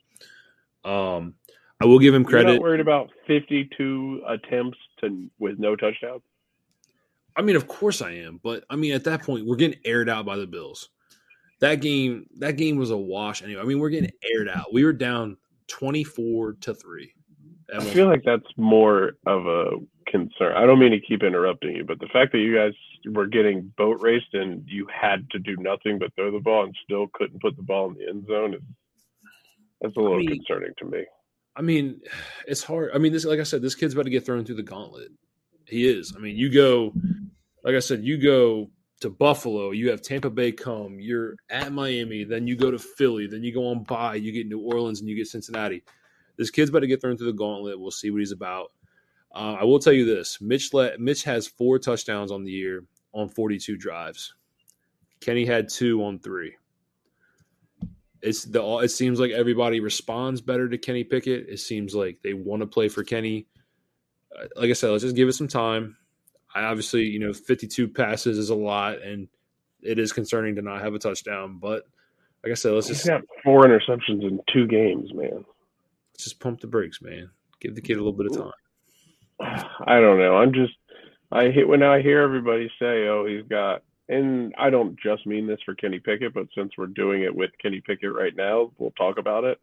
Um, I will give him credit. You're not worried about 52 attempts to with no touchdowns? I mean, of course I am, but I mean, at that point, we're getting aired out by the Bills. That game, that game was a wash anyway. I mean, we're getting aired out. We were down 24 to three. I feel like that's more of a concern. I don't mean to keep interrupting you, but the fact that you guys were getting boat raced and you had to do nothing but throw the ball and still couldn't put the ball in the end zone is that's a little I mean, concerning to me. I mean, it's hard. I mean, this like I said, this kid's about to get thrown through the gauntlet. He is. I mean, you go, like I said, you go to Buffalo, you have Tampa Bay come, you're at Miami, then you go to Philly, then you go on by, you get New Orleans, and you get Cincinnati. This kid's about to get thrown through the gauntlet. We'll see what he's about. Uh, I will tell you this: Mitch let, Mitch has four touchdowns on the year on 42 drives. Kenny had two on three. It's the it seems like everybody responds better to Kenny Pickett. It seems like they want to play for Kenny. Uh, like I said, let's just give it some time. I obviously, you know, 52 passes is a lot, and it is concerning to not have a touchdown. But like I said, let's He's just got four interceptions in two games, man. Let's just pump the brakes, man. Give the kid a little bit of time. I don't know. I'm just I hit when I hear everybody say, "Oh, he's got," and I don't just mean this for Kenny Pickett, but since we're doing it with Kenny Pickett right now, we'll talk about it.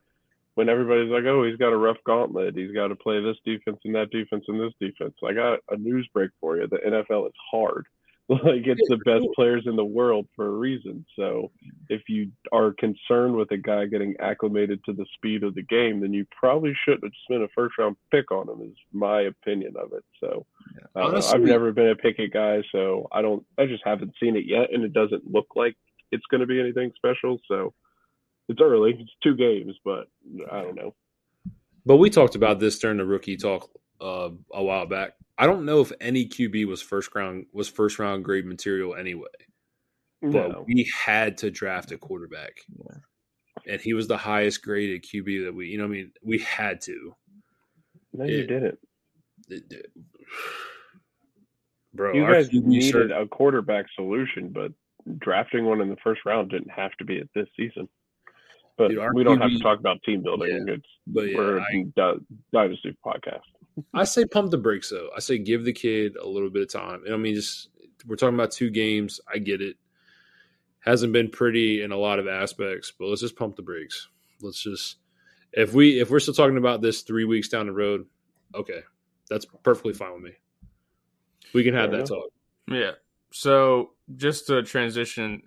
When everybody's like, "Oh, he's got a rough gauntlet. He's got to play this defense and that defense and this defense," I got a news break for you. The NFL is hard. Like it's the best players in the world for a reason. So if you are concerned with a guy getting acclimated to the speed of the game, then you probably shouldn't have spent a first round pick on him. Is my opinion of it. So yeah. Uh, Honestly, I've never been a Pickett guy, so I don't. I just haven't seen it yet, and it doesn't look like it's going to be anything special. So it's early. It's two games, but I don't know. But we talked about this during the rookie talk uh, a while back. I don't know if any QB was first round was first round grade material anyway. No. But we had to draft a quarterback. Yeah. And he was the highest graded QB that we, you know, I mean, we had to. No, it, you didn't. It, it, bro, you guys needed a quarterback solution, but drafting one in the first round didn't have to be at this season. But Dude, we don't have to talk about team building. Yeah, it's but yeah, we're I, a dynasty podcast. I say pump the brakes though. I say give the kid a little bit of time. And I mean, just we're talking about two games. I get it. Hasn't been pretty in a lot of aspects, but let's just pump the brakes. Let's just if we if we're still talking about this three weeks down the road, okay, that's perfectly fine with me. We can have that talk. Yeah. So just to transition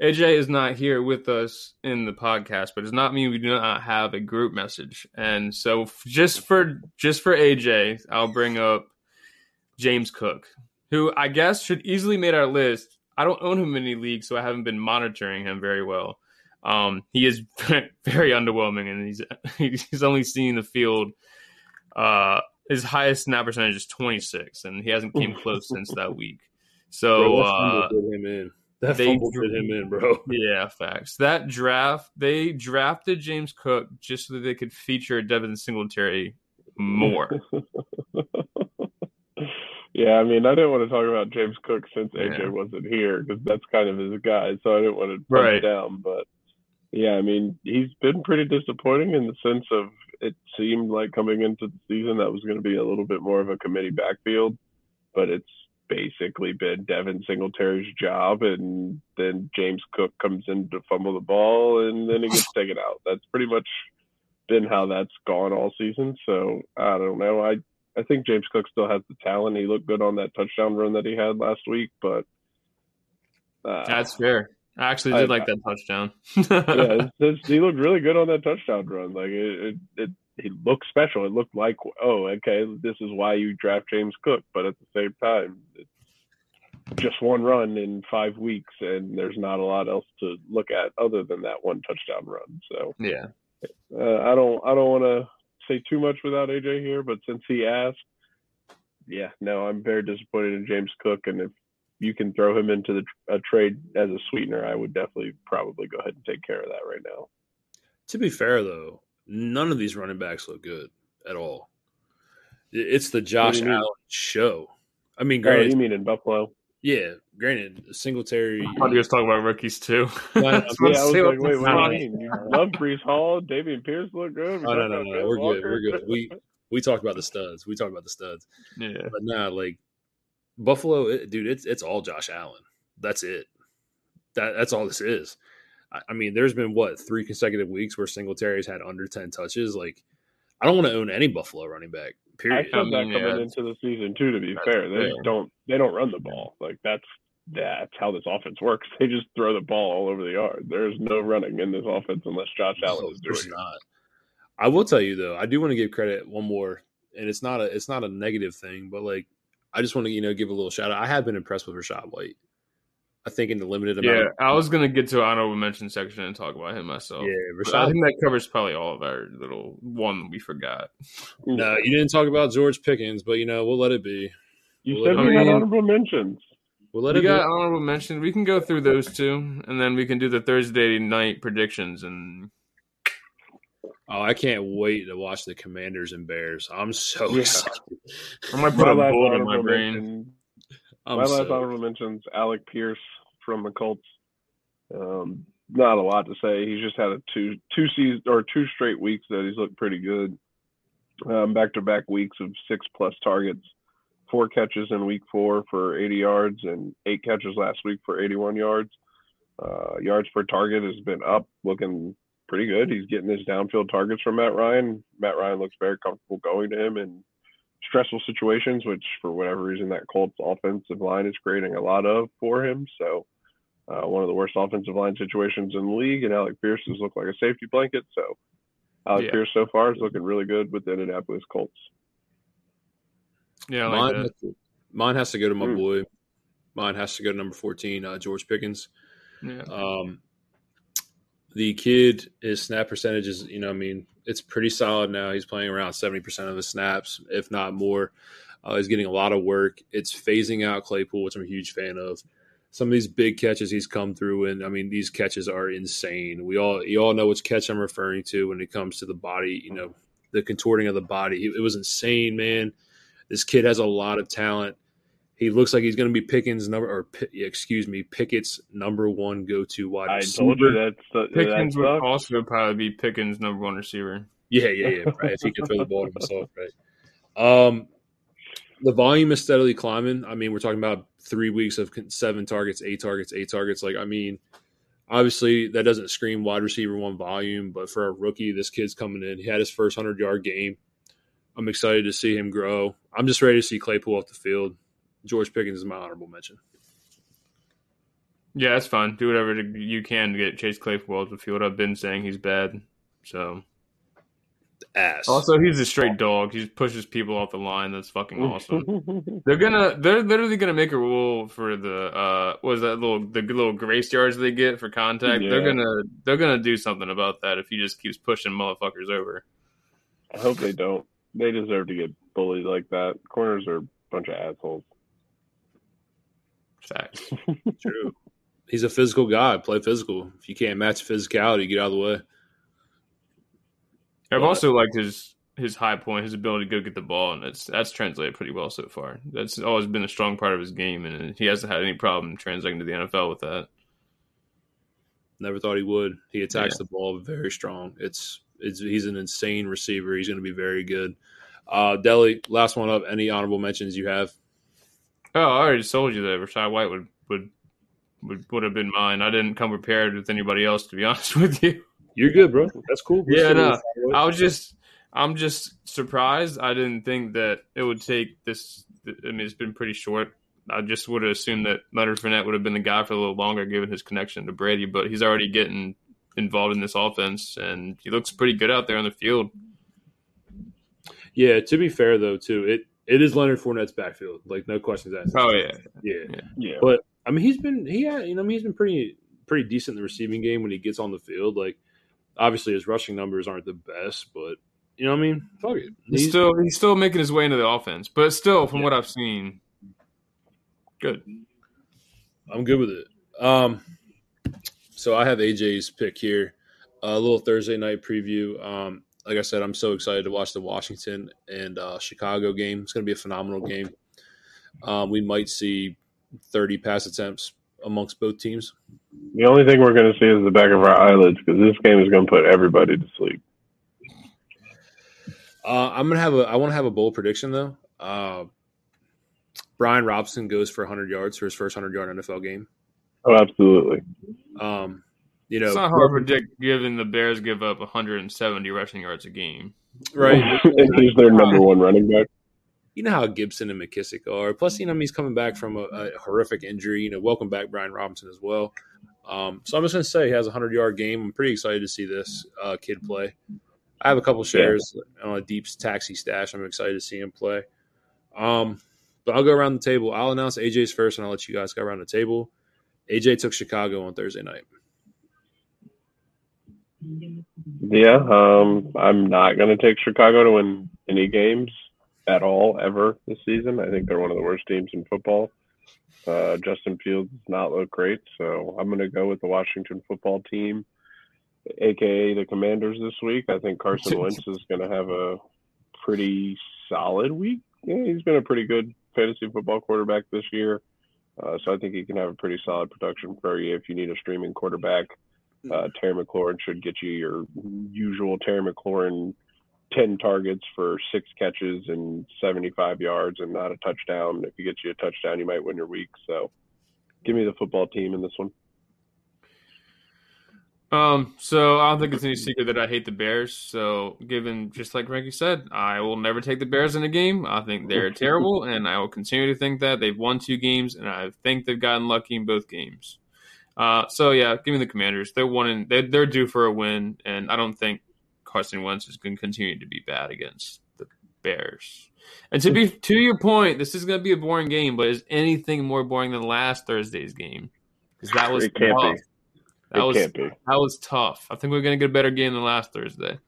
AJ is not here with us in the podcast, but does not mean we do not have a group message. And so just for just for AJ, I'll bring up James Cook, who I guess should easily made our list. I don't own him in any league, so I haven't been monitoring him very well. Um, he is very underwhelming, and he's he's only seen the field. Uh, his highest snap percentage is 26, and he hasn't came close since that week. So uh, him in. That they fumble him in, bro. Yeah, facts. That draft, they drafted James Cook just so that they could feature Devin Singletary more. yeah, I mean, I didn't want to talk about James Cook since AJ yeah. wasn't here because that's kind of his guy, so I didn't want to put right. down. But yeah, I mean, he's been pretty disappointing in the sense of it seemed like coming into the season that was going to be a little bit more of a committee backfield, but it's basically been Devin Singletary's job, and then James Cook comes in to fumble the ball, and then he gets taken out. That's pretty much been how that's gone all season. So I don't know. I I think James Cook still has the talent. He looked good on that touchdown run that he had last week, but uh, that's fair. I actually did I, like that touchdown. yeah, it's, it's, he looked really good on that touchdown run. Like it, it, it he looked special. It looked like, oh, okay, this is why you draft James Cook. But at the same time, it's just one run in five weeks, and there's not a lot else to look at other than that one touchdown run. So yeah, uh, I don't I don't want to say too much without AJ here, but since he asked, yeah, no, I'm very disappointed in James Cook, and if you can throw him into the a trade as a sweetener, I would definitely probably go ahead and take care of that right now. To be fair, though, none of these running backs look good at all. It's the Josh Allen show. I mean, granted, oh, you mean in Buffalo? Yeah, granted, Singletary. I thought you was talking about rookies too. yeah, I was like, wait, what do you mean? You love Breece Hall, Dameon Pierce look good. Oh, no, no, no, no, we're good. We're good. We we talked about the studs. We talked about the studs. Yeah, but nah, like Buffalo, it, dude, it's it's all Josh Allen. That's it. That that's all this is. I mean, there's been what three consecutive weeks where Singletary's had under ten touches. Like, I don't want to own any Buffalo running back. Period. I said that mm, coming yeah, into the season too. To be fair, they don't they don't run the ball. Like that's that's how this offense works. They just throw the ball all over the yard. There's no running in this offense unless Josh Allen no, is doing it. Not. I will tell you though, I do want to give credit one more, and it's not a it's not a negative thing, but like I just want to you know give a little shout out. I have been impressed with Rachaad White. I think in the limited amount. Yeah, I was gonna get to honorable mention section and talk about him myself. Yeah, Rachaad, I think that covers probably all of our little one we forgot. No, you didn't talk about George Pickens, but you know we'll let it be. You we'll said we had honorable mentions. We'll let we it got be. honorable mentions. We can go through those two, and then we can do the Thursday night predictions and. Oh, I can't wait to watch the Commanders and Bears. I'm so yeah. excited. I might put my a bullet in my brain. Mention, my last so... honorable mentions: Alec Pierce from the Colts. Um, not a lot to say. He's just had a two two seasons or two straight weeks that he's looked pretty good. Back to back weeks of six plus targets, four catches in week four for 80 yards, and eight catches last week for 81 yards. Uh, yards per target has been up, looking pretty good. He's getting his downfield targets from Matt Ryan. Matt Ryan looks very comfortable going to him in stressful situations, which for whatever reason that Colts offensive line is creating a lot of for him. So uh, one of the worst offensive line situations in the league, and Alec Pierce has looked like a safety blanket. So Alec yeah. Pierce so far is looking really good with the Indianapolis Colts. Yeah, like mine, mine, has to go to my mm. boy. Mine has to go to number fourteen, uh, George Pickens. Yeah. Um, the kid, his snap percentage is, you know, I mean, it's pretty solid now. He's playing around 70% of his snaps, if not more. Uh, he's getting a lot of work. It's phasing out Claypool, which I'm a huge fan of. Some of these big catches he's come through, and I mean, these catches are insane. We all, you all know which catch I'm referring to when it comes to the body, you know, the contorting of the body. It was insane, man. This kid has a lot of talent. He looks like he's going to be Pickens number, or excuse me, Pickett's number one go-to wide receiver. I told you that's uh, Pickens that would also probably be Pickens' number one receiver. Yeah, yeah, yeah. Right. if he can throw the ball to himself, right. Um, the volume is steadily climbing. I mean, we're talking about three weeks of seven targets, eight targets, eight targets. Like, I mean, obviously that doesn't scream wide receiver one volume, but for a rookie, this kid's coming in. He had his first hundred yard game. I'm excited to see him grow. I'm just ready to see Claypool off the field. George Pickens is my honorable mention. Yeah, that's fine. Do whatever you can to get Chase Claypool off the field. I've been saying he's bad, so ass. Also, he's a straight dog. He pushes people off the line. That's fucking awesome. they're gonna, they're literally gonna make a rule for the, uh, was that little the little grace yards they get for contact? Yeah. They're gonna, they're gonna do something about that if he just keeps pushing motherfuckers over. I hope they don't. They deserve to get bullied like that. Corners are a bunch of assholes. Facts. True. He's a physical guy. Play physical. If you can't match physicality, get out of the way. I've but, also liked his his high point, his ability to go get the ball, and that's that's translated pretty well so far. That's always been a strong part of his game, and he hasn't had any problem translating to the NFL with that. Never thought he would. He attacks yeah. the ball very strong. It's it's he's an insane receiver. He's going to be very good. Uh, Deli, last one up. Any honorable mentions you have? Oh, I already told you that Rachaad White would would would would have been mine. I didn't come prepared with anybody else, to be honest with you. You're good, bro. That's cool. yeah, no, I was just I'm just surprised. I didn't think that it would take this. I mean, it's been pretty short. I just would have assumed that Leonard Fournette would have been the guy for a little longer, given his connection to Brady. But he's already getting involved in this offense, and he looks pretty good out there on the field. Yeah, to be fair though, too, it it is Leonard Fournette's backfield. Like no questions asked. Oh yeah. yeah, yeah, yeah. But I mean, he's been he had you know I mean, he's been pretty pretty decent in the receiving game when he gets on the field. Like obviously his rushing numbers aren't the best, but you know what I mean. Fuck it. He's, he's still he's still making his way into the offense, but still from yeah. what I've seen, good. I'm good with it. Um, so I have AJ's pick here. A little Thursday night preview. Um, like I said, I'm so excited to watch the Washington and uh, Chicago game. It's going to be a phenomenal game. Um, we might see 30 pass attempts amongst both teams. The only thing we're going to see is the back of our eyelids because this game is going to put everybody to sleep. Uh, I'm gonna have a. I want to have a bold prediction though. Uh, Brian Robson goes for 100 yards for his first 100 yard NFL game. Oh, absolutely. Um, you know, it's not hard to predict given the Bears give up 170 rushing yards a game. Right. and he's their number one running back. You know how Gibson and McKissic are. Plus, you know, he's coming back from a, a horrific injury. You know, welcome back, Brian Robinson, as well. Um, so I'm just going to say he has a 100 yard game. I'm pretty excited to see this uh, kid play. I have a couple shares yeah. on a deep taxi stash. I'm excited to see him play. Um, but I'll go around the table. I'll announce AJ's first, and I'll let you guys go around the table. AJ took Chicago on Thursday night. Yeah, um, I'm not going to take Chicago to win any games at all ever this season. I think they're one of the worst teams in football. Uh, Justin Fields does not look great, so I'm going to go with the Washington football team, aka the Commanders this week. I think Carson Wentz is going to have a pretty solid week. Yeah, he's been a pretty good fantasy football quarterback this year, uh, so I think he can have a pretty solid production for you if you need a streaming quarterback uh, Terry McLaurin should get you your usual Terry McLaurin 10 targets for six catches and 75 yards and not a touchdown. If he gets you a touchdown, you might win your week. So give me the football team in this one. Um, so I don't think it's any secret that I hate the Bears. So, given just like Ricky said, I will never take the Bears in a game. I think they're terrible, and I will continue to think that they've won two games, and I think they've gotten lucky in both games. Uh, so yeah, give me the Commanders. They're one, they're, they're due for a win, and I don't think Carson Wentz is going to continue to be bad against the Bears. And to hmm. be to your point, this is going to be a boring game, but is anything more boring than last Thursday's game? Because that was it can't tough. be. That it was can't be. that was tough. I think we're going to get a better game than last Thursday.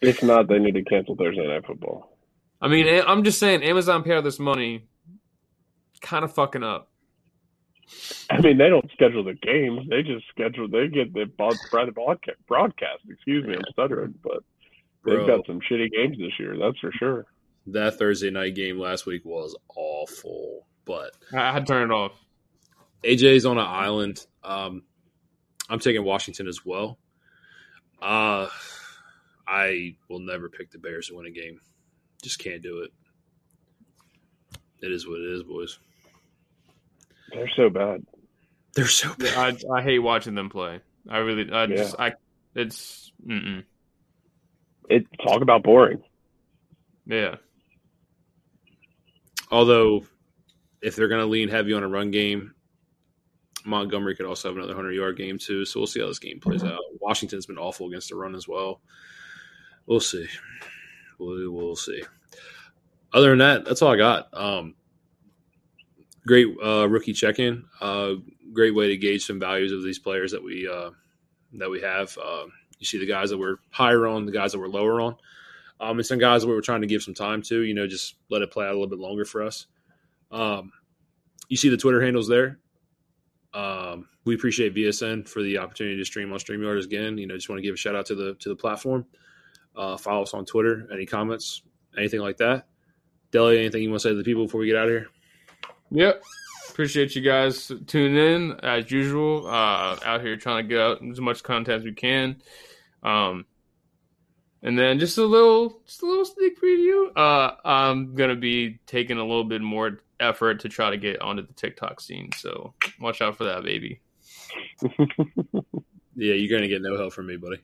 If not, they need to cancel Thursday night football. I mean, I'm just saying, Amazon paid all this money, kind of fucking up. I mean, they don't schedule the games. They just schedule. They get the broad- broadcast. Broadcast. Excuse me, I'm stuttering, but they've Bro. got some shitty games this year. That's for sure. That Thursday night game last week was awful, but I I had to turn it off. AJ's on an island. Um, I'm taking Washington as well. Uh, I will never pick the Bears to win a game. Just can't do it. It is what it is, boys. They're so bad. They're so bad. I I hate watching them play. I really, I Yeah. just, I, it's, mm-mm. It talk about boring. yeah. Although, if they're going to lean heavy on a run game, Montgomery could also have another 100 yard game, too. So we'll see how this game plays out. Washington's been awful against the run as well. We'll see. We will see. Other than that, that's all I got. Um, great uh, rookie check in. Uh, great way to gauge some values of these players that we uh, that we have. Uh, you see the guys that we're higher on, the guys that we're lower on. Um, and some guys that we were trying to give some time to, you know, just let it play out a little bit longer for us. Um, you see the Twitter handles there. Um, we appreciate VSN for the opportunity to stream on StreamYard again. You know, just want to give a shout out to the to the platform. Uh, follow us on Twitter. Any comments, anything like that? Deli, anything you want to say to the people before we get out of here? Yep. Appreciate you guys tuning in as usual. Uh, out here trying to get out as much content as we can. Um, and then just a little, just a little sneak preview. Uh, I'm gonna be taking a little bit more effort to try to get onto the TikTok scene. So watch out for that, baby. Yeah, you're gonna get no help from me, buddy.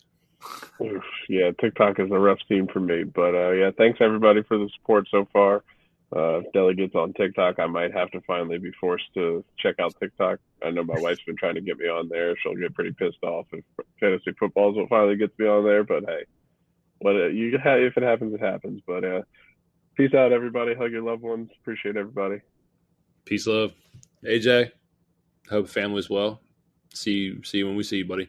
Oof, yeah, TikTok is a rough scene for me, but uh, yeah, thanks everybody for the support so far. Uh, Deli on TikTok, I might have to finally be forced to check out TikTok. I know my wife's been trying to get me on there. She'll get pretty pissed off if fantasy football is what finally gets me on there. But hey, what uh, you if it happens, it happens. But uh, peace out, everybody. Hug your loved ones. Appreciate everybody. Peace, love, AJ. Hope family's well. See you. See you when we see you, buddy.